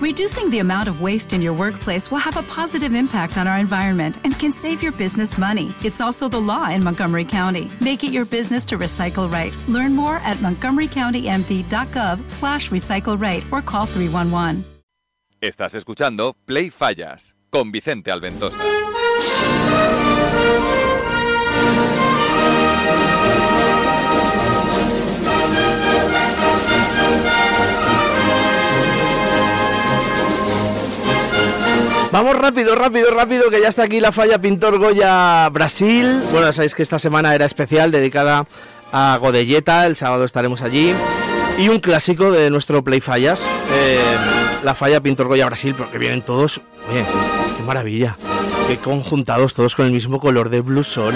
Reducing the amount of waste in your workplace will have a positive impact on our environment and can save your business money. It's also the law in Montgomery County. Make it your business to recycle right. Learn more at montgomerycountymd.gov slash recycle right or call 311. Estás escuchando Play Fallas con Vicente Alventosa. Vamos rápido, rápido, rápido, que ya está aquí la falla Pintor Goya Brasil. Bueno, sabéis que esta semana era especial, dedicada a Godelleta, el sábado estaremos allí. Y un clásico de nuestro Play Fallas, eh, la falla Pintor Goya Brasil, porque vienen todos, oye, qué maravilla, qué conjuntados todos con el mismo color de blusón.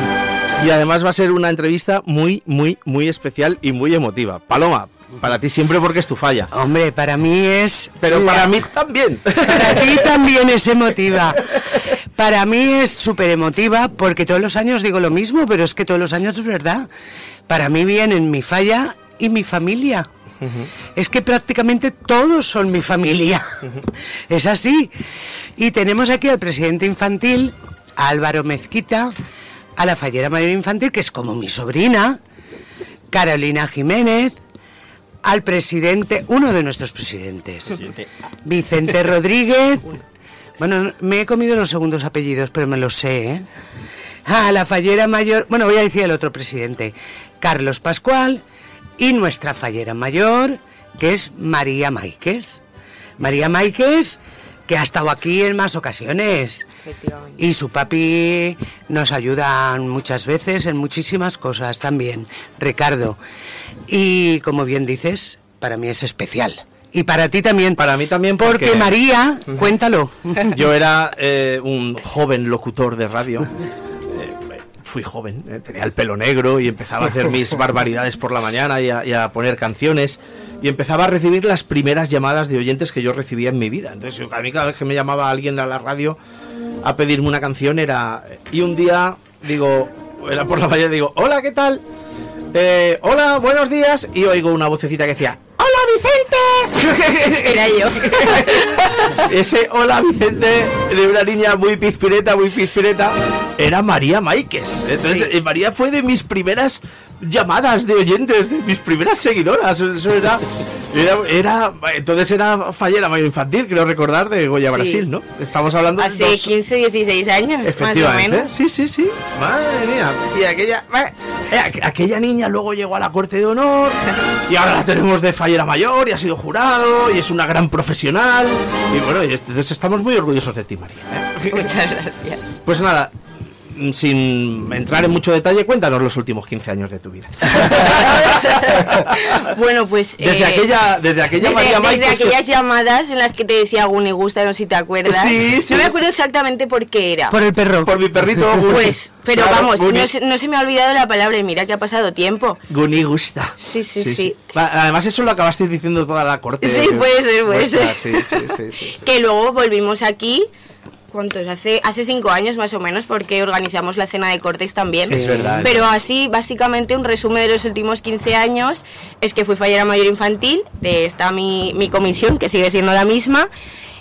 Y además va a ser una entrevista muy, muy, muy especial y muy emotiva. Paloma, para ti siempre porque es tu falla. Hombre, para mí es... Pero la- para mí también. Para ti también es emotiva. Para mí es súper emotiva porque todos los años digo lo mismo, pero es que todos los años es verdad. Para mí vienen mi falla y mi familia. Es que prácticamente todos son mi familia. Es así. Y tenemos aquí al presidente infantil, a Álvaro Mezquita, a la fallera mayor infantil, que es como mi sobrina, Carolina Jiménez, al presidente, uno de nuestros presidentes, Vicente Rodríguez. Bueno, me he comido los segundos apellidos, pero me los sé, ¿eh? A la fallera mayor, bueno, voy a decir el otro presidente, Carlos Pascual, y nuestra fallera mayor, que es María Máiquez. María Máiquez, que ha estado aquí en más ocasiones. Y su papi nos ayuda muchas veces en muchísimas cosas también, Ricardo. Y como bien dices, para mí es especial. Y para ti también. Para mí también Porque, porque- María, cuéntalo. Yo era eh, un joven locutor de radio. Fui joven, eh, tenía el pelo negro y empezaba a hacer mis barbaridades por la mañana y a, y a poner canciones. Y empezaba a recibir las primeras llamadas de oyentes que yo recibía en mi vida. Entonces, a mí cada vez que me llamaba alguien a la radio a pedirme una canción era... Y un día, digo, era por la mañana, digo, hola, ¿qué tal? Eh, hola, buenos días. Y oigo una vocecita que decía, ¡Hola, Vicente! Era yo. Ese hola Vicente de una niña muy pizpireta, muy pizpireta, era María Maikes. Entonces, eh, María fue de mis primeras llamadas de oyentes, de mis primeras seguidoras. Eso era, era, era- entonces era fallera mayor infantil, creo recordar, de Goya Sí. Brasil, ¿no? Estamos hablando de Hace dos- 15, 16 años, más o menos. sí, sí, sí. Madre mía. Y aquella, aqu- aquella niña luego llegó a la corte de honor y ahora la tenemos de fallera mayor y ha sido jurado y es una gran profesional. Y bueno, y entonces estamos muy orgullosos de ti, María. ¿eh? Muchas gracias. Pues nada, sin entrar en mucho detalle, cuéntanos los últimos 15 años de tu vida. bueno, pues. Desde eh, aquella, desde aquella desde, María desde Maikes que- aquellas llamadas en las que te decía Guni gusta, no sé si te acuerdas. Sí, sí, No me sí. acuerdo exactamente por qué era. Por el perro. Por mi perrito. Guni. Pues, pero Claro, vamos, no se, no se me ha olvidado la palabra y mira que ha pasado tiempo. Guni gusta. Sí, sí, sí. Además, eso lo acabasteis diciendo toda la corte. Sí, puede ser, puede ser. Sí, sí, sí, sí, sí. Que luego volvimos aquí. ¿Cuántos? Hace, hace cinco años más o menos, porque organizamos la cena de cortes también. Sí, es verdad, Pero así, básicamente, un resumen de los últimos 15 años es que fui fallera mayor infantil, de esta mi, mi comisión, que sigue siendo la misma.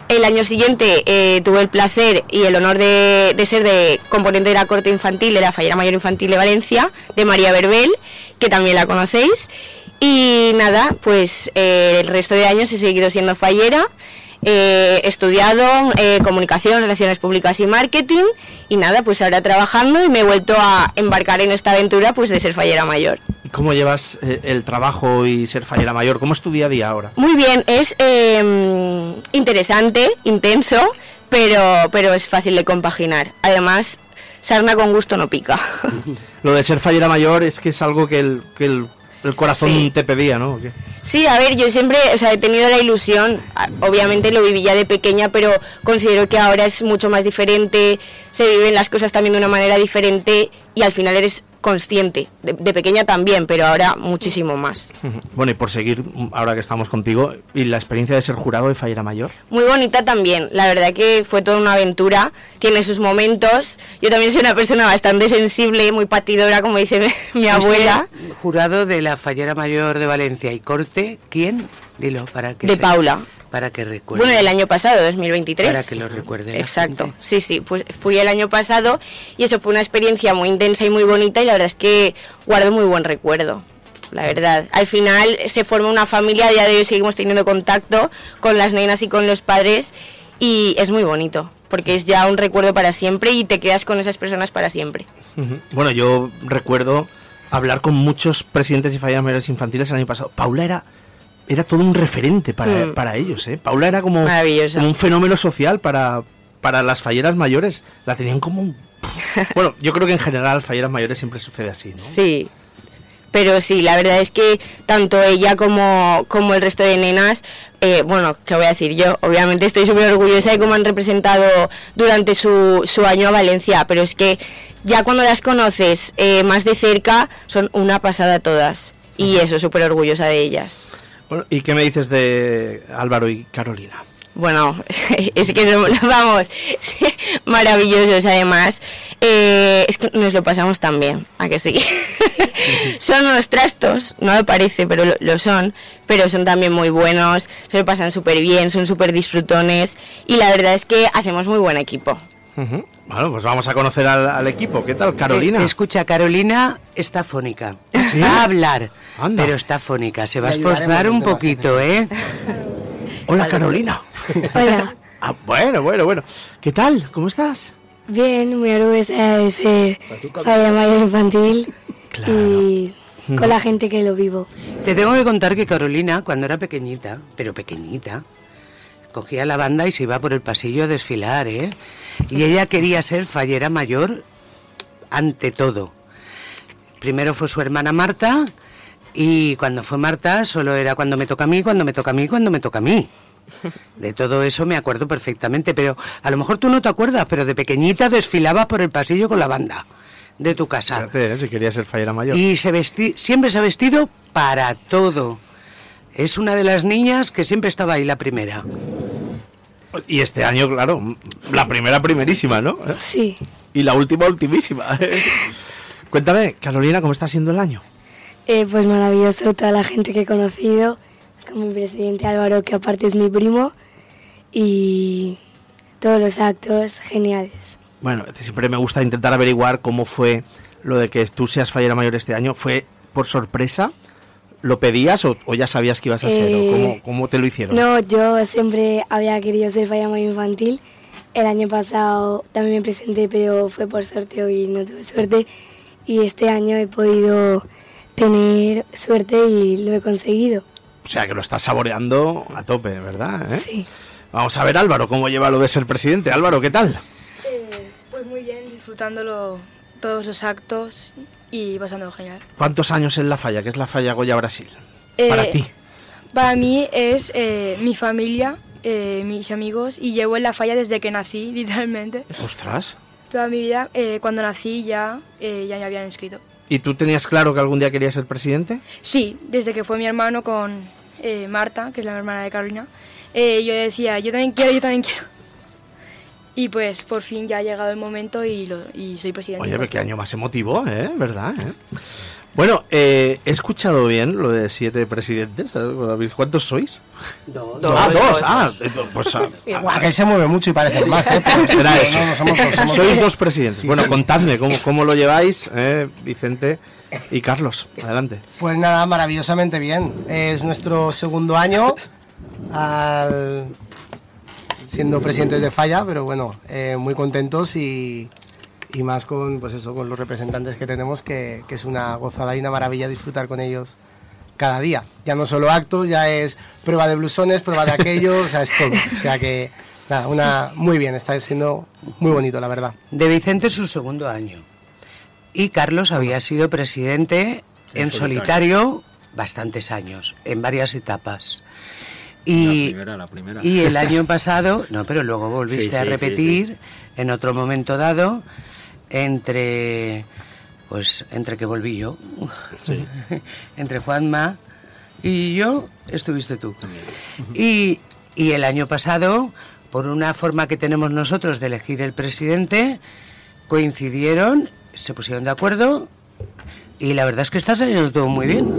El año siguiente eh, tuve el placer y el honor de, de ser de componente de la corte infantil de la fallera mayor infantil de Valencia, de María Verbel, que también la conocéis. Y nada, pues eh, el resto de años he seguido siendo fallera. Eh, he estudiado eh, comunicación, relaciones públicas y marketing. Y nada, pues ahora trabajando y me he vuelto a embarcar en esta aventura pues de ser fallera mayor. ¿Y ¿Cómo llevas eh, el trabajo y ser fallera mayor? ¿Cómo es tu día a día ahora? Muy bien, es eh, interesante, intenso, pero, pero es fácil de compaginar. Además, sarna con gusto no pica. Lo de ser fallera mayor es que es algo que el, que el, el corazón Sí. te pedía, ¿no? ¿O qué? Sí, a ver, yo siempre, o sea, he tenido la ilusión, obviamente lo viví ya de pequeña, pero considero que ahora es mucho más diferente, se viven las cosas también de una manera diferente y al final eres consciente, de, de pequeña también, pero ahora muchísimo más. Bueno, y por seguir, mm, ahora que estamos contigo, ¿y la experiencia de ser jurado de fallera mayor? Muy bonita también, la verdad que fue toda una aventura, tiene sus momentos, yo también soy una persona bastante sensible, muy patidora, como dice mi, mi abuela, Jurado de la Fallera Mayor de Valencia y Corte, ¿quién? Dilo, para que de se- Paula. Para que recuerde. Bueno, del año pasado, 2023. Para que lo recuerde. la Exacto, gente. sí, sí, pues fui el año pasado y eso fue una experiencia muy intensa y muy bonita y la verdad es que guardo muy buen recuerdo, la verdad. Al final se forma una familia, a día de hoy seguimos teniendo contacto con las nenas y con los padres y es muy bonito, porque es ya un recuerdo para siempre y te quedas con esas personas para siempre. Bueno, yo recuerdo hablar con muchos presidentes y fallas mayores infantiles el año pasado. Paula era, era todo un referente para, Mm. para ellos. ¿eh? Paula era como, un fenómeno social para, para las falleras mayores. La tenían como un... Bueno, yo creo que en general falleras mayores siempre sucede así, ¿no? Sí. Pero sí, la verdad es que tanto ella como, como el resto de nenas, eh, bueno, ¿qué voy a decir yo? Obviamente estoy súper orgullosa de cómo han representado durante su, su año a Valencia, pero es que ya cuando las conoces eh, más de cerca, son una pasada todas. Y eso, súper orgullosa de ellas. Bueno, ¿Y qué me dices de Álvaro y Carolina? Bueno, es que somos, vamos, maravillosos además. Eh, es que nos lo pasamos tan bien, ¿a que sí? son unos trastos, no me parece, pero lo, lo son. Pero son también muy buenos, se lo pasan súper bien, son súper disfrutones. Y la verdad es que hacemos muy buen equipo. Bueno, pues vamos a conocer al, al equipo. ¿Qué tal, Carolina? Eh, escucha, Carolina está fónica. ¿Sí? Va a hablar, Anda. pero está fónica. Se va a esforzar un poquito, ¿eh? Hola, Carolina. Hola, Ah, bueno, bueno, bueno. ¿Qué tal? ¿Cómo estás? bien, muy orgullosa de ser falla mayor infantil y con la gente que lo vivo. Te tengo que contar que Carolina, cuando era pequeñita, pero pequeñita, cogía la banda y se iba por el pasillo a desfilar, ¿eh? Y ella quería ser fallera mayor ante todo. Primero fue su hermana Marta y cuando fue Marta solo era cuando me toca a mí, cuando me toca a mí, cuando me toca a mí. De todo eso me acuerdo perfectamente, pero a lo mejor tú no te acuerdas, pero de pequeñita desfilabas por el pasillo con la banda de tu casa. Fíjate, ¿eh? si quería ser fallera mayor. Y se vesti siempre se ha vestido para todo. Es una de las niñas que siempre estaba ahí la primera. Y este año, claro, la primera primerísima, ¿no? Sí, Y la última ultimísima. Cuéntame, Carolina, ¿cómo está siendo el año? eh, pues maravilloso toda la gente que he conocido, como mi presidente Álvaro, que aparte es mi primo, y todos los actos geniales. Bueno, siempre me gusta intentar averiguar cómo fue lo de que tú seas fallera mayor este año. ¿Fue por sorpresa? ¿Lo pedías o, o ya sabías que ibas a ser? ¿O Eh, cómo, cómo te lo hicieron? No, yo siempre había querido ser falla mayor infantil. El año pasado también me presenté, pero fue por sorteo y no tuve suerte. Y este año he podido tener suerte y lo he conseguido. O sea, que lo estás saboreando a tope, ¿verdad? ¿Eh? Sí. Vamos a ver, Álvaro, cómo lleva lo de ser presidente. Álvaro, ¿qué tal? Pues muy bien, disfrutándolo todos los actos y pasándolo genial. ¿Cuántos años en la falla? ¿Qué es la falla Goya Brasil? Eh, Para ti. Para mí es eh, mi familia, eh, mis amigos y llevo en la falla desde que nací, literalmente. Ostras. Toda mi vida, eh, cuando nací ya, eh, ya me habían inscrito. ¿Y tú tenías claro que algún día querías ser presidente? Sí, desde que fue mi hermano con eh, Marta, que es la hermana de Carolina, yo decía, yo también quiero, yo también quiero. Y pues por fin ya ha llegado el momento y, lo, y soy presidente. Oye, pero qué año más emotivo, ¿eh? ¿Verdad? eh? Bueno, eh, he escuchado bien lo de siete presidentes. ¿sabes? ¿Cuántos sois? Dos. ah, dos. Ah, eh, pues ah, Aquel se mueve mucho y parece más, ¿eh? Pero será eso. no, somos dos, somos Sois dos. dos presidentes. Sí, bueno, sí. contadme cómo, cómo lo lleváis, eh, Vicente y Carlos. Adelante. Pues nada, maravillosamente bien. Es nuestro segundo año al- siendo presidentes de Falla, pero bueno, eh, muy contentos y, y más con, pues eso, con los representantes que tenemos, que, que es una gozada y una maravilla disfrutar con ellos cada día. Ya no solo actos, ya es prueba de blusones, prueba de aquello, o sea, es todo. O sea que, nada, una, muy bien, está siendo muy bonito, la verdad. De Vicente su segundo año. Y Carlos había sido presidente en solitario bastantes años, en varias etapas. Y, La primera, la primera. y el año pasado, no, pero luego volviste Sí, a sí, repetir en otro momento dado, entre, pues, entre que volví yo, entre Juanma y yo, estuviste tú. Y, y el año pasado, por una forma que tenemos nosotros de elegir el presidente, coincidieron, se pusieron de acuerdo y la verdad es que está saliendo todo muy bien.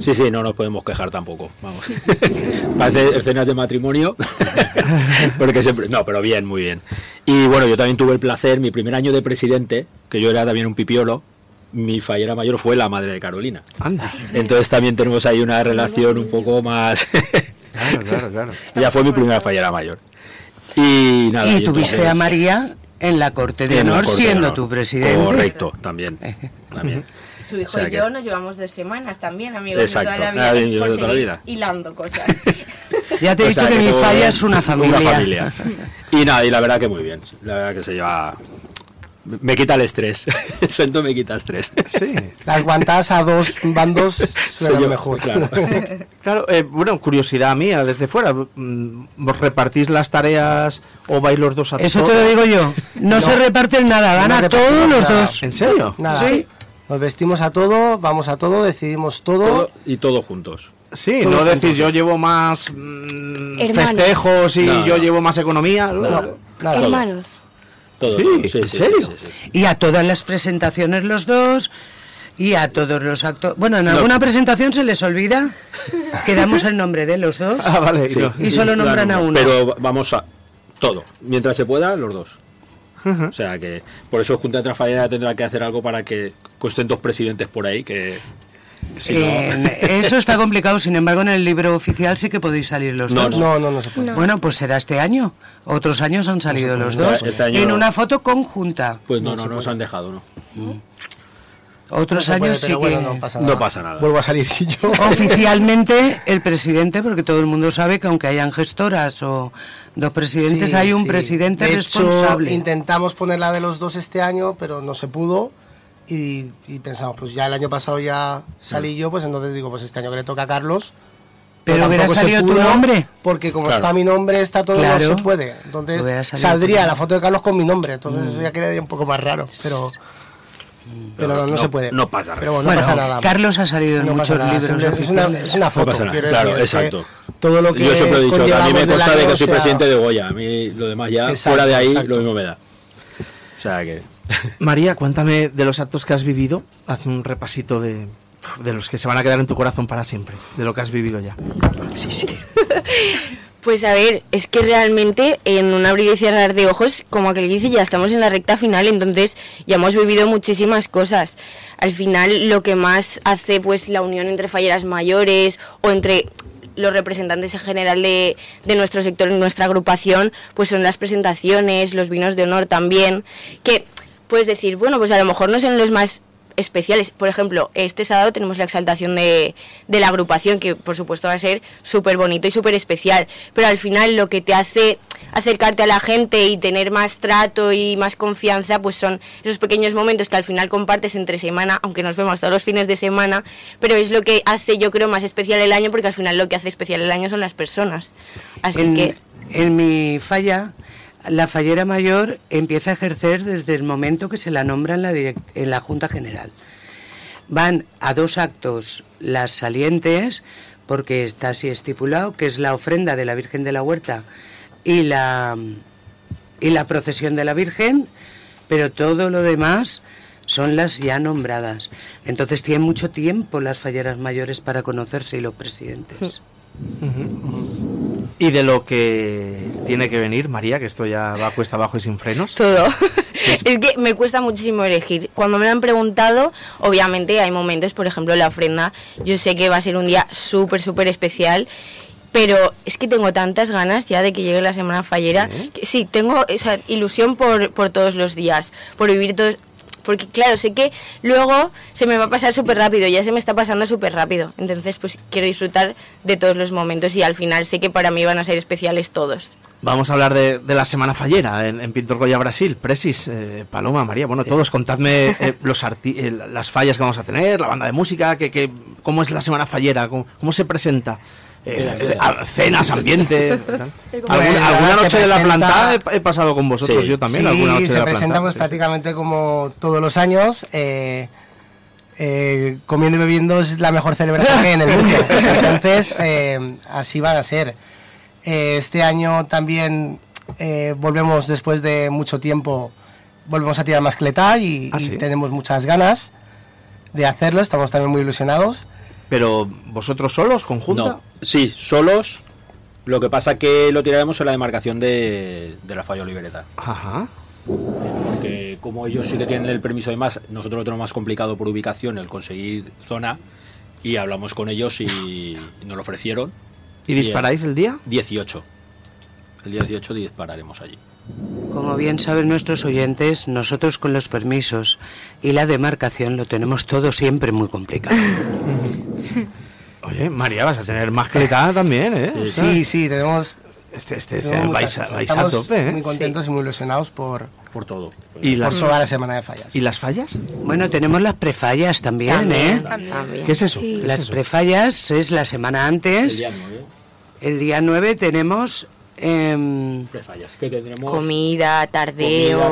Sí, sí, no nos podemos quejar tampoco. Vamos. Parece escenas de matrimonio. Porque siempre. No, pero bien, muy bien. Y bueno, yo también tuve el placer, mi primer año de presidente, que yo era también un pipiolo, mi fallera mayor fue la madre de Carolina. Anda. Entonces también tenemos ahí una relación un poco más. Claro, claro, claro. Ella fue mi primera fallera mayor. Y nada. y y tuviste entonces- a María en la corte de en honor corte de siendo honor. tu presidente. Correcto, también. también. Su hijo O sea y que- yo nos llevamos dos semanas también, amigos Exacto. de toda la vida, Ah, por de toda la vida. hilando cosas. Ya te he O dicho sea, que, mi falla es una familia. Una familia. Y nada, y la verdad que muy bien. La verdad que se lleva. Me quita el estrés. El centro me quita estrés. Sí. Las guantas a dos bandos suenan yo, mejor. claro. Claro, eh, bueno, curiosidad mía desde fuera. mm, ¿Vos repartís las tareas o vais los dos a Eso te lo digo yo. No, se reparten nada, No gana repartimos todos los nada. dos. ¿En serio? Nada. Sí. Nos vestimos a todo, vamos a todo, decidimos todo. Todo- y todos juntos. Sí, no juntos. decís yo llevo más mm, festejos y No, yo no. llevo más economía. No. Hermanos. Sí, ¿en serio? Y a todas las presentaciones los dos. Y a todos los actos. Bueno, en No. alguna presentación se les olvida que damos el nombre de los dos. Ah, vale. Sí. no. Y solo nombran a uno. Pero vamos a todo. Mientras se pueda, los dos. O sea que por eso Junta de Trafallera tendrá que hacer algo para que consten dos presidentes por ahí que si no- Eh, eso está complicado, sin embargo, en el libro oficial sí que podéis salir los No, dos. No, no, no se puede. Bueno, pues será este año. Otros años han salido los dos Este año en no. una foto conjunta. pues no, no, nos han dejado, ¿no? Otros No puede, años sí pero que bueno, no pasa nada. No pasa nada. Vuelvo a salir yo. oficialmente el presidente, porque todo el mundo sabe que aunque hayan gestoras o dos presidentes, Sí, hay un sí. presidente De hecho, responsable. intentamos poner la de los dos este año, pero no se pudo. Y, y pensamos, pues ya el año pasado ya salí yo, pues entonces digo, pues este año que le toca a Carlos. Pero hubiera tampoco se salido tu nombre. Porque como Claro. está mi nombre, está todo, Claro. no se puede. Entonces Hubiera saldría la foto de Carlos con mi nombre. Entonces Mm. eso ya quedaría un poco más raro. Pero, pero no, no no- se puede. no pasa nada. Pero bueno, Bueno, no pasa nada. Carlos ha salido en muchos nada, libros. es, una, oficiales. es una foto. claro, decir, que exacto. Todo lo que Yo siempre he dicho, a mí me consta de que soy presidente de Goya. A mí lo demás ya, Exacto, fuera de ahí, exacto. lo mismo me da. O sea que... María, cuéntame de los actos que has vivido. Haz un repasito de, de los que se van a quedar en tu corazón para siempre, de lo que has vivido ya. Pues a ver, es que realmente en un abrir y cerrar de ojos, como aquel dice, ya estamos en la recta final, entonces ya hemos vivido muchísimas cosas. Al final lo que más hace pues la unión entre falleras mayores o entre los representantes en general de, de nuestro sector, en nuestra agrupación, pues son las presentaciones, los vinos de honor también, que puedes decir, bueno, pues a lo mejor no son los más especiales. Por ejemplo, este sábado tenemos la exaltación de, de la agrupación, que por supuesto va a ser súper bonito y súper especial, pero al final lo que te hace acercarte a la gente y tener más trato y más confianza, pues son esos pequeños momentos que al final compartes entre semana, aunque nos vemos todos los fines de semana, pero es lo que hace yo creo más especial el año, porque al final lo que hace especial el año son las personas. Así en, que... en mi falla, la fallera mayor empieza a ejercer desde el momento que se la nombra en la, en la Junta General. Van a dos actos las salientes, porque está así estipulado, que es la ofrenda de la Virgen de la Huerta y la, y la procesión de la Virgen, pero todo lo demás son las ya nombradas. Entonces tienen mucho tiempo las falleras mayores para conocerse y los presidentes. Y de lo que tiene que venir, María, que esto ya va cuesta abajo y sin frenos. Todo. es que me cuesta muchísimo elegir. Cuando me lo han preguntado, obviamente hay momentos, por ejemplo, la ofrenda, yo sé que va a ser un día súper, súper especial. Pero es que tengo tantas ganas ya de que llegue la semana fallera. ¿Sí? que Sí, tengo esa ilusión por, por todos los días, por vivir todos. Porque claro, sé que luego se me va a pasar súper rápido, ya se me está pasando súper rápido. Entonces, pues quiero disfrutar de todos los momentos y al final sé que para mí van a ser especiales todos. Vamos a hablar de, de la Semana Fallera en, en Pintor Goya Brasil. Precis, eh, Paloma, María, bueno, todos contadme eh, los arti- eh, las fallas que vamos a tener, la banda de música, que, que- cómo es la Semana Fallera, cómo, cómo se presenta. Eh, eh, cenas, ambiente. tal. ¿Alguna, Pues, alguna noche de la presenta- planta he, he pasado con vosotros, Sí. yo también. Sí, alguna noche se de la presenta pues prácticamente como todos los años. eh, eh, comiendo y bebiendo es la mejor celebración que hay en el mundo. Entonces, eh, así van a ser. Eh, este año también eh, volvemos después de mucho tiempo, volvemos a tirar mascleta y, Ah, y sí. tenemos muchas ganas. de hacerlo, estamos también muy ilusionados. Pero vosotros solos, conjunta. No, sí, solos. Lo que pasa que lo tiraremos en la demarcación de, de la falla Olivereta. Ajá. Porque como ellos sí que tienen el permiso de más, nosotros lo tenemos más complicado por ubicación el conseguir zona y hablamos con ellos y nos lo ofrecieron. ¿Y disparáis el día? 18. El día 18 dispararemos allí. Como bien saben nuestros oyentes, nosotros con los permisos y la demarcación lo tenemos todo siempre muy complicado. Oye, María, vas a tener más mascleta también, ¿eh? O sea, Sí, sí, tenemos, Este, este, este, muchas vais, a, tope, ¿eh? muy contentos y muy ilusionados por, Por todo. ¿Y por las, toda la semana de fallas. ¿Y las fallas? Bueno, tenemos las prefallas también, ¿eh? También. ¿Qué es eso? Sí. ¿Qué es Las eso? prefallas es la semana El antes. día 9. El día 9 tenemos... Fallas que tendremos Comida, comida,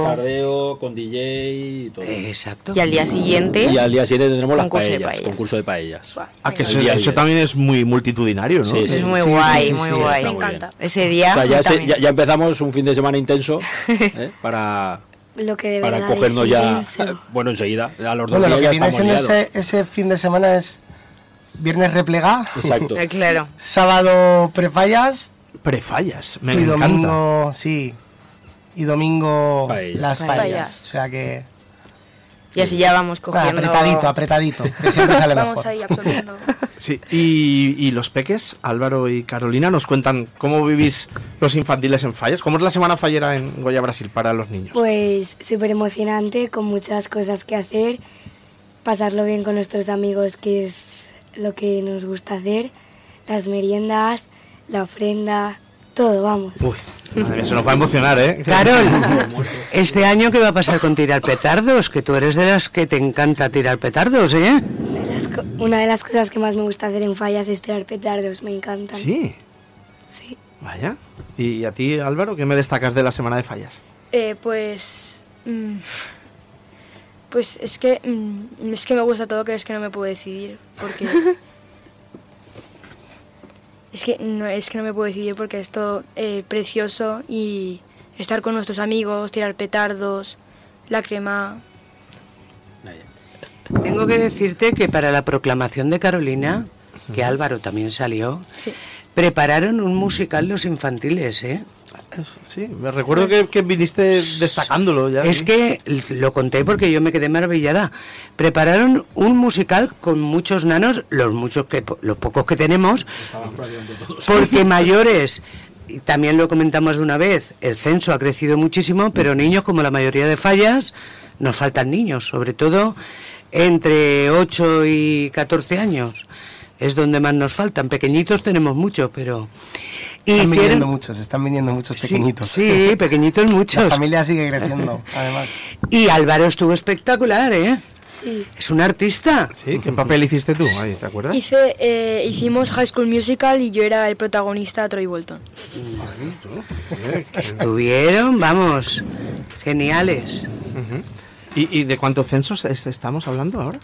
tardeo. con DJ y todo. exacto. Y al día siguiente, Y al día 7 tendremos las Concurso de paellas, concurso de paellas. Ah, que eso, día eso 10. también es muy multitudinario, ¿no? Sí, sí. es muy Sí, guay, sí, muy sí, guay. muy bien. Ese día O sea, ya, se- también. ya, ya empezamos un fin de semana intenso ¿eh? para, Lo que de para cogernos ya, intenso. eh, bueno, enseguida, a los dos Bueno, lo días que ya viene siendo ese, ese fin de semana es viernes replega, Exacto. Eh, claro. sábado prefallas Prefallas, me y encanta. domingo, sí, y domingo Paella. las Paellas. paellas. O sea que Y así ya vamos cogiendo. apretadito, apretadito, que siempre sale Vamos mejor. ahí absorbiendo. Sí, y, y los peques, Álvaro y Carolina, nos cuentan cómo vivís los infantiles en fallas. ¿Cómo es la semana fallera en Goya, Brasil, para los niños? Pues súper emocionante, con muchas cosas que hacer, pasarlo bien con nuestros amigos, que es lo que nos gusta hacer, las meriendas, la ofrenda, todo, vamos. Uy, madre mía, se nos va a emocionar, ¿eh? Carol, este año qué va a pasar con tirar petardos, que tú eres de las que te encanta tirar petardos, ¿eh? Una de, las co- una de las cosas que más me gusta hacer en fallas es tirar petardos, me encantan. Sí, Sí. vaya. ¿Y a ti, Álvaro, qué me destacas de la semana de fallas? Eh, pues. mm, pues es que. mm, es que me gusta todo, pero es que no me puedo decidir. Porque. es, que no, es que no me puedo decidir porque es todo eh, precioso y estar con nuestros amigos, tirar petardos, la crema. Tengo que decirte que para la proclamación de Carolina, que Álvaro también salió, Sí. prepararon un musical los infantiles, ¿eh? Sí, me recuerdo que, que viniste destacándolo ya. Es que lo conté porque yo me quedé maravillada. Prepararon un musical con muchos nanos, los muchos que los pocos que tenemos, porque mayores y también lo comentamos de una vez, el censo ha crecido muchísimo, pero niños como la mayoría de fallas nos faltan niños, sobre todo entre 8 y 14 años. Es donde más nos faltan. Pequeñitos tenemos muchos, pero Están hicieron- viniendo muchos, están viniendo muchos Sí, pequeñitos. Sí, pequeñitos La muchos. familia sigue creciendo, además. Y Álvaro estuvo espectacular, ¿eh? Sí. Es un artista. Sí, ¿qué papel hiciste tú? Ahí, ¿Te acuerdas? Hice, eh, hicimos High School Musical y yo era el protagonista, Troy Bolton. Estuvieron, vamos, geniales. ¿Y, y de cuántos censos es- estamos hablando ahora?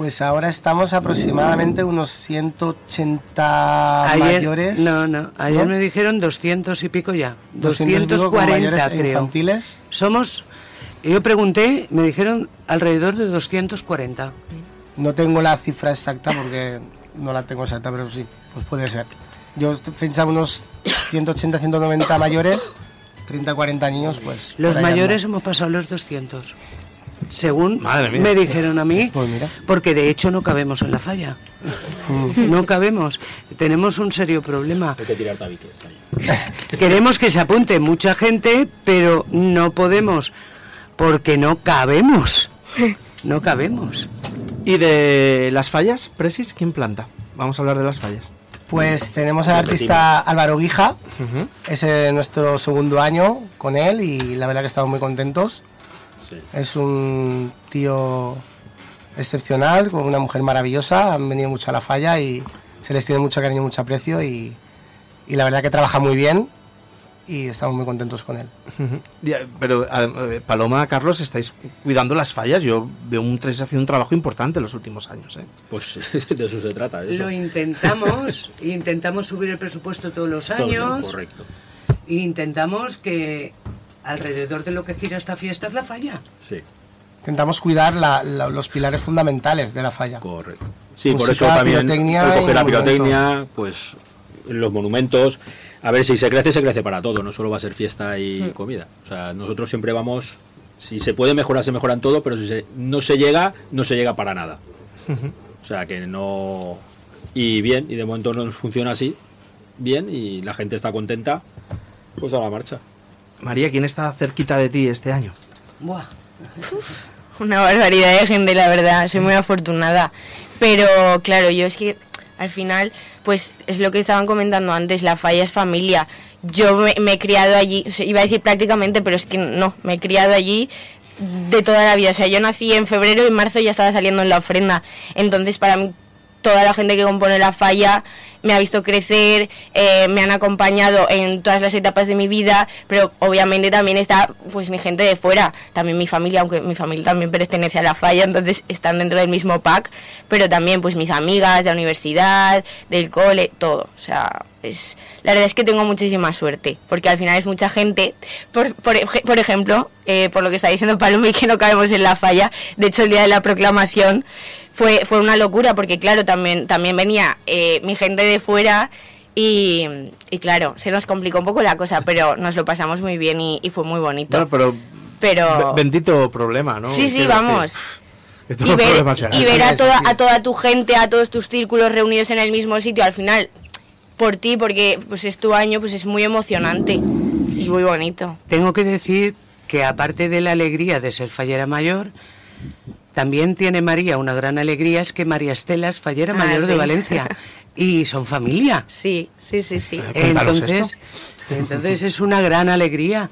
Pues ahora estamos aproximadamente unos 180 mayores. no, no, ayer ¿no? me dijeron 200 y pico ya. 200 y pico con 240 mayores e creo. infantiles. Somos, yo pregunté, me dijeron alrededor de 240. No tengo la cifra exacta porque no la tengo exacta, pero sí, pues puede ser. Yo pensaba unos 180, 190 mayores, 30, 40 niños, pues. Los mayores hemos pasado los 200. Según Madre mía. me dijeron a mí, Pues mira. porque de hecho no cabemos en la falla. No cabemos. Tenemos un serio problema. Hay que tirar tabiques. Queremos que se apunte mucha gente, pero no podemos, porque no cabemos. No cabemos. ¿Y de las fallas, Presis, quién planta? Vamos a hablar de las fallas. Pues tenemos al artista Álvaro Guija, es nuestro segundo año con él y la verdad que estamos muy contentos. Sí. Es un tío excepcional, con una mujer maravillosa, han venido mucho a la falla y se les tiene mucho cariño, mucho aprecio y, y la verdad que trabaja muy bien y estamos muy contentos con él. Pero eh, Paloma, Carlos, estáis cuidando las fallas. Yo veo un estáis haciendo un trabajo importante en los últimos años. ¿eh? Pues de eso se trata. eso. Lo intentamos, intentamos subir el presupuesto todos los Todo, años Correcto. e intentamos que alrededor de lo que gira esta fiesta es la falla. Sí. intentamos cuidar la- la- los pilares fundamentales de la falla. Correcto. Sí, por eso también recoger la monumento. pirotecnia, pues los monumentos. A ver, si se crece, se crece para todo, no solo va a ser fiesta y Hmm. comida. O sea, nosotros siempre vamos, si se puede mejorar, se mejoran todo, pero si se- no se llega, no se llega para nada. O sea, que no... Y bien, y de momento nos funciona así, bien, y la gente está contenta, pues a la marcha. María, ¿quién está cerquita de ti este año? Buah. Una barbaridad de gente, la verdad. Soy muy afortunada. Pero claro, yo es que al final, pues es lo que estaban comentando antes, la falla es familia. Yo me, me he criado allí, o sea, iba a decir prácticamente, pero es que no, me he criado allí de toda la vida. O sea, yo nací en febrero y en marzo ya estaba saliendo en la ofrenda. Entonces, para mí, toda la gente que compone la falla me ha visto crecer, eh, me han acompañado en todas las etapas de mi vida, pero obviamente también está pues mi gente de fuera, también mi familia, aunque mi familia también pertenece a la falla, entonces están dentro del mismo pack, pero también pues mis amigas de la universidad, del cole, todo, o sea, es la verdad es que tengo muchísima suerte, porque al final es mucha gente, por, por, ej- por ejemplo, eh, por lo que está diciendo Paloma y que no cabemos en la falla, de hecho el día de la proclamación fue, fue una locura porque claro, también, también venía eh, mi gente de fuera y, y claro, se nos complicó un poco la cosa, pero nos lo pasamos muy bien y, y fue muy bonito. Bueno, pero pero be- bendito problema, ¿no? sí, sí, vamos. que Y ver, y ver a, toda, a toda tu gente, a todos tus círculos reunidos en el mismo sitio, al final, por ti, porque pues es tu año, pues es muy emocionante y muy bonito. Tengo que decir que aparte de la alegría de ser fallera mayor, también tiene María una gran alegría, es que María Estela es fallera Ah, mayor de. Valencia y son familia. Sí, sí, sí, sí. Cuéntanos Entonces, entonces es una gran alegría.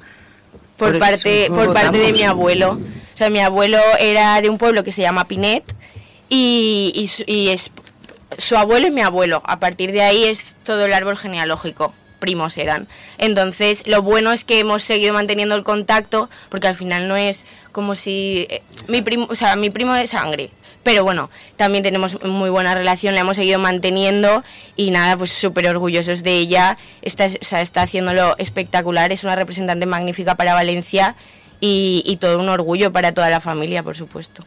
por, Por parte eso por parte de mi abuelo. O sea, mi abuelo era de un pueblo que se llama Pinet y, y su, y es su abuelo y mi abuelo. A partir de ahí es todo el árbol genealógico. Primos eran. Entonces, lo bueno es que hemos seguido manteniendo el contacto, porque al final no es como si eh, mi primo, o sea, mi primo de sangre. Pero bueno, también tenemos muy buena relación, la hemos seguido manteniendo y nada, pues súper orgullosos de ella. Está, o sea, está haciéndolo espectacular, es una representante magnífica para Valencia y, y todo un orgullo para toda la familia, por supuesto.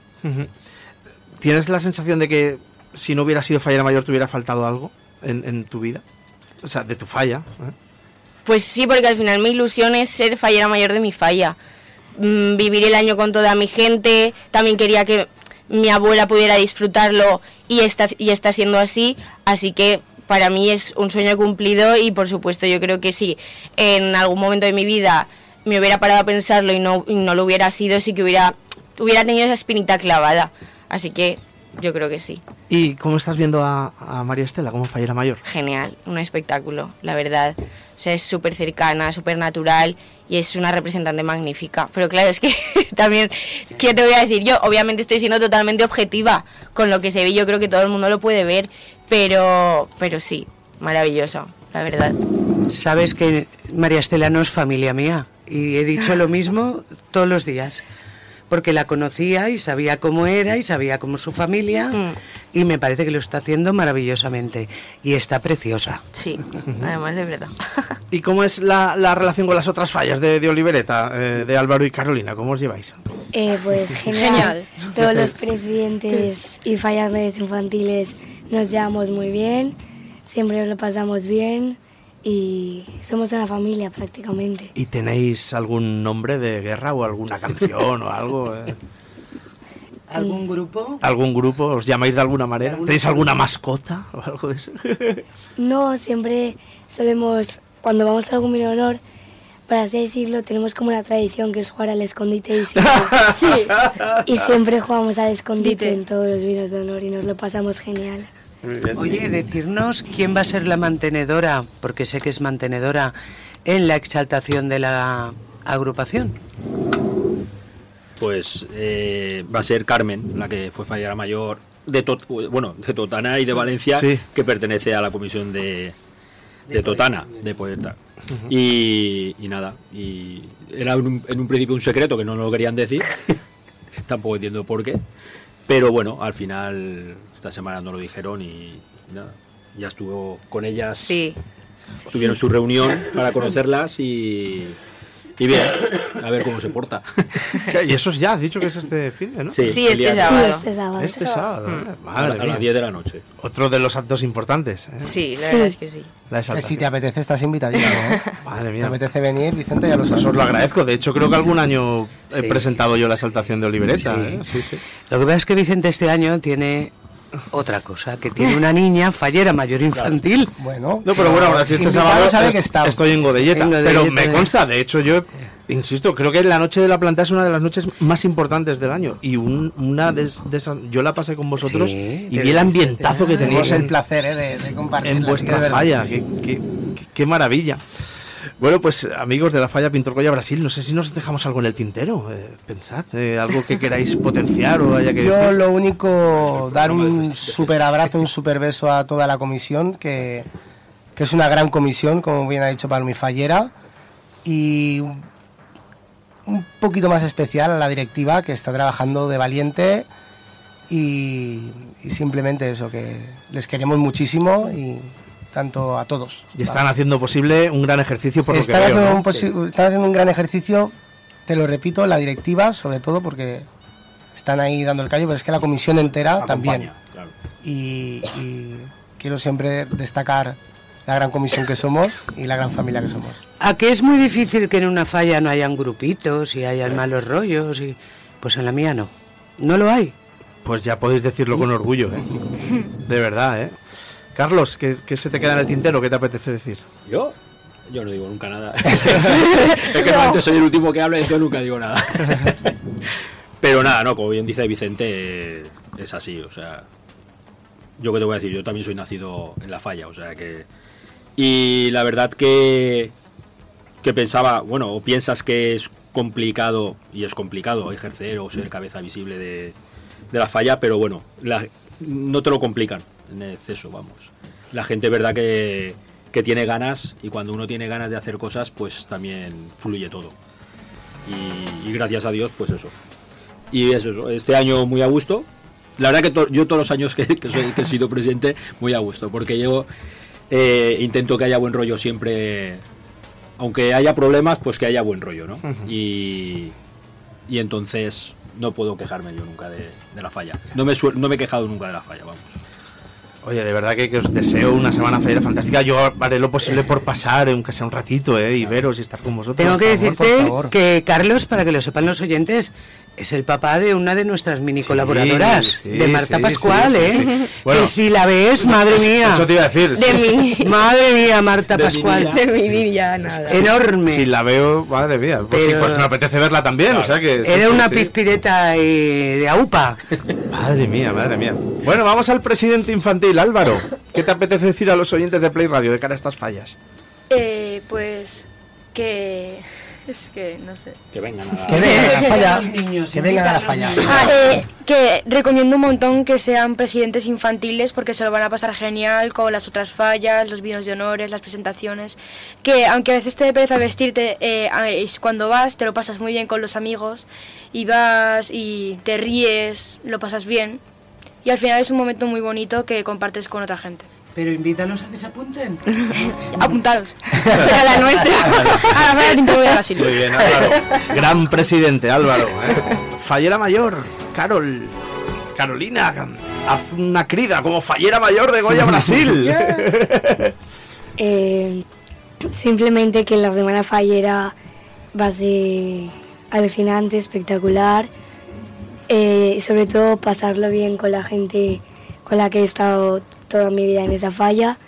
¿Tienes la sensación de que si no hubiera sido fallera mayor te hubiera faltado algo en, en tu vida? O sea, de tu falla. ¿eh? Pues sí, porque al final mi ilusión es ser fallera mayor de mi falla. Mm, vivir el año con toda mi gente. También quería que mi abuela pudiera disfrutarlo y está, y está siendo así. Así que para mí es un sueño cumplido y por supuesto yo creo que si en algún momento de mi vida me hubiera parado a pensarlo y no, y no lo hubiera sido, sí que hubiera, hubiera tenido esa espinita clavada. Así que yo creo que sí. ¿Y cómo estás viendo a, a María Estela como fallera mayor? genial, un espectáculo, la verdad. O sea, es súper cercana, súper natural y es una representante magnífica. Pero claro, es que también, ¿qué te voy a decir? Yo obviamente estoy siendo totalmente objetiva con lo que se ve, yo creo que todo el mundo lo puede ver, pero, pero sí, maravilloso, la verdad. Sabes que María Estela no es familia mía y he dicho lo mismo todos los días. Porque la conocía y sabía cómo era y sabía cómo su familia Mm. y me parece que lo está haciendo maravillosamente y está preciosa. Sí, además de verdad. ¿Y cómo es la, la relación con las otras fallas de, de Olivereta, eh, de Álvaro y Carolina? ¿Cómo os lleváis? Eh, pues genial. Genial. Todos los presidentes y fallas medias infantiles nos llevamos muy bien, siempre nos lo pasamos bien y somos una familia prácticamente. ¿Y tenéis algún nombre de guerra o alguna canción o algo? eh? ¿Algún grupo? ¿Algún grupo? ¿Os llamáis de alguna manera? alguna ¿Tenéis alguna mascota o algo de eso? No, siempre solemos, cuando vamos a algún honor, para así decirlo, tenemos como una tradición que es jugar al escondite y siempre, y siempre jugamos al escondite Dite. en todos los vinos de honor y nos lo pasamos genial. Muy bien. Oye, decirnos quién va a ser la mantenedora, porque sé que es mantenedora, en la exaltación de la agrupación. Pues eh, va a ser Carmen, la que fue fallera mayor de Tot- bueno, de Totana y de Valencia, Sí. que pertenece a la comisión de, de Totana, de Poeta. y, y nada, y era un- en un principio un secreto que no nos lo querían decir, tampoco entiendo por qué, pero bueno, al final esta semana nos lo dijeron y, y nada, ya estuvo con ellas, Sí, tuvieron su reunión para conocerlas y, Y bien, a ver cómo se porta. Y eso es ya, has dicho que es este fin de, ¿no? Sí, Sí, este sábado. Sí, este sábado. Este sábado. ¿eh? a, Madre la- a las 10 de la noche. Otro de los actos importantes. ¿eh? Sí, la Sí. verdad es que sí. La Eh, Si te apetece, estás invitadísimo. ¿eh? Madre ¿Te mía. apetece venir, Vicente? Ya lo sabes. Pues os lo agradezco. De hecho, creo que algún año he Sí. presentado yo la exaltación de Olivereta. Sí. ¿eh? Sí, sí. Lo que pasa es que Vicente este año tiene otra cosa, que tiene una niña fallera mayor infantil. Bueno. No, pero bueno, ahora sí este sábado sabe que está. estoy en Godelleta. En Godelleta, pero me ¿eh? consta, de hecho, yo insisto, creo que la noche de la planta es una de las noches más importantes del año. Y un- una de, de esas, yo la pasé con vosotros Sí, y vi el ambientazo que Tenemos teníais el en, placer ¿eh? de, de compartir. en vuestra falla. Qué, qué- qué- qué maravilla. Bueno, pues amigos de la falla Pintor Goya Brasil, no sé si nos dejamos algo en el tintero. eh, pensad, eh, algo que queráis potenciar o haya que Yo decir. lo único, dar un super abrazo, un super beso a toda la comisión, que, que es una gran comisión, como bien ha dicho Palmi Fallera, y un- un poquito más especial a la directiva, que está trabajando de valiente, y, y simplemente eso, que les queremos muchísimo, y tanto a todos. Y están haciendo posible un gran ejercicio por lo que Están veo. haciendo, ¿no? un están haciendo un gran ejercicio, te lo repito, la directiva, sobre todo porque están ahí dando el callo, pero es que la comisión entera también. Claro. Y, y quiero siempre destacar la gran comisión que somos y la gran familia que somos. A que es muy difícil que en una falla no hayan grupitos y hayan malos rollos y pues en la mía no. No lo hay. Pues ya podéis decirlo con orgullo, ¿eh? De verdad, ¿eh? Carlos, ¿qué, qué se te queda en el tintero? ¿Qué te apetece decir? ¿Yo? Yo no digo nunca nada. es que normalmente soy el último que habla y yo nunca digo nada. Pero nada, no, como bien dice Vicente, es así, o sea... Yo qué te voy a decir, yo también soy nacido en la falla, o sea que... Y la verdad que... Que pensaba, bueno, o piensas que es complicado, y es complicado ejercer o ser cabeza visible de, de la falla, pero bueno, la- no te lo complican en exceso, vamos. La gente, verdad que, que tiene ganas y cuando uno tiene ganas de hacer cosas, pues también fluye todo. Y, y gracias a Dios, pues eso. Y es eso, este año muy a gusto. La verdad que to- yo todos los años que, que soy- que he sido presidente, muy a gusto, porque yo eh, intento que haya buen rollo siempre, aunque haya problemas, pues que haya buen rollo, ¿no? y, y entonces no puedo quejarme yo nunca de, de la falla. No me, suel- no me he quejado nunca de la falla, vamos. Oye, de verdad que, que os deseo una semana fallera fantástica. Yo haré lo posible por pasar, aunque sea un ratito, ¿eh? Y veros y estar con vosotros. Tengo que Por favor, por decirte favor. que Carlos, para que lo sepan los oyentes, es el papá de una de nuestras mini colaboradoras, sí, de Marta sí, Pascual, sí, sí, ¿eh? sí. Bueno. que si la ves, madre mía. Eso te iba a decir. De sí. mí. Madre mía, Marta De mi Pascual. De mi niña, nada. Enorme. Si la veo, madre mía. Pues sí, pues me apetece verla también. O sea que. Era sí, una sí. pizpireta eh, de AUPA. Madre mía, madre mía. Bueno, vamos al presidente infantil, Álvaro. ¿Qué te apetece decir a los oyentes de Play Radio de cara a estas fallas? Eh, pues que es que no sé. Que vengan a... Que vengan a la falla. los niños, que vengan a la invita a falla. los Ah, eh, que recomiendo un montón que sean presidentes infantiles porque se lo van a pasar genial con las otras fallas, los vinos de honores, las presentaciones. Que aunque a veces te dé pereza vestirte, eh, cuando vas te lo pasas muy bien con los amigos y vas y te ríes, lo pasas bien. Y al final es un momento muy bonito que compartes con otra gente. Pero invítalos a que se apunten. Apuntaros. a la nuestra. a la de. Muy bien, Álvaro. Gran presidente, Álvaro. ¿eh? Fallera mayor, Carol. Carolina, haz una crida como fallera mayor de Goya Brasil. Eh, simplemente que la semana fallera va a ser alucinante, espectacular. Eh, y sobre todo pasarlo bien con la gente con la que he estado toda mi vida en esa falla.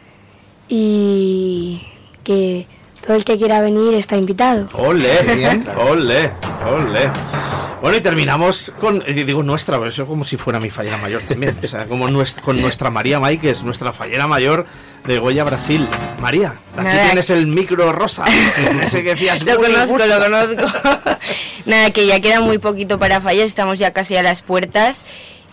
Y que todo el que quiera venir está invitado. Ole, ole, ole. Bueno, y terminamos con, eh, digo nuestra, pero eso es como si fuera mi fallera mayor también. O sea, como nuestra, con nuestra María Maikes, nuestra fallera mayor de Goya Brasil. María, aquí Nada. tienes el micro rosa. Ese que decías, Lo "Uy, me conozco, gusta". lo conozco. Nada, que ya queda muy poquito para fallas, estamos ya casi a las puertas.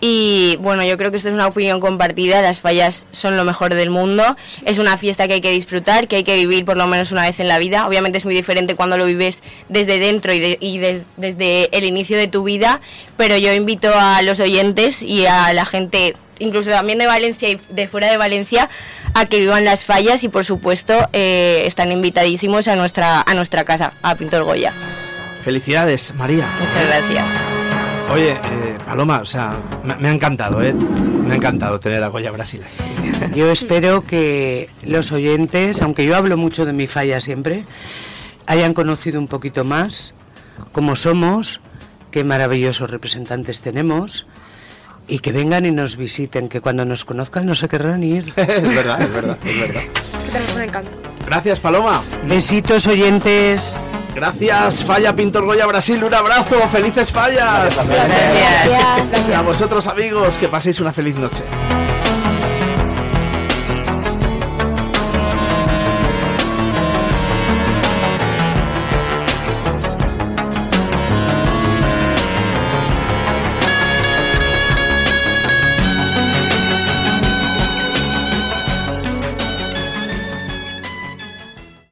Y bueno, yo creo que esto es una opinión compartida, las fallas son lo mejor del mundo, es una fiesta que hay que disfrutar, que hay que vivir por lo menos una vez en la vida. Obviamente es muy diferente cuando lo vives desde dentro y, de- y des- desde el inicio de tu vida, pero yo invito a los oyentes y a la gente, incluso también de Valencia y de fuera de Valencia, a que vivan las fallas y por supuesto eh, están invitadísimos a nuestra, a nuestra casa, a Pintor Goya. Felicidades, María. Muchas gracias. Oye, eh, Paloma, o sea, me, me ha encantado, ¿eh? Me ha encantado tener a Goya Brasil aquí. Yo espero que los oyentes, aunque yo hablo mucho de mi falla siempre, hayan conocido un poquito más cómo somos, qué maravillosos representantes tenemos y que vengan y nos visiten, que cuando nos conozcan no se querrán ir. es verdad, es verdad, es verdad. Que tenemos un encanto. Gracias, Paloma. Besitos oyentes. Gracias, Falla Pintor Goya Brasil. Un abrazo. Felices fallas. Gracias. A vosotros, amigos, que paséis una feliz noche.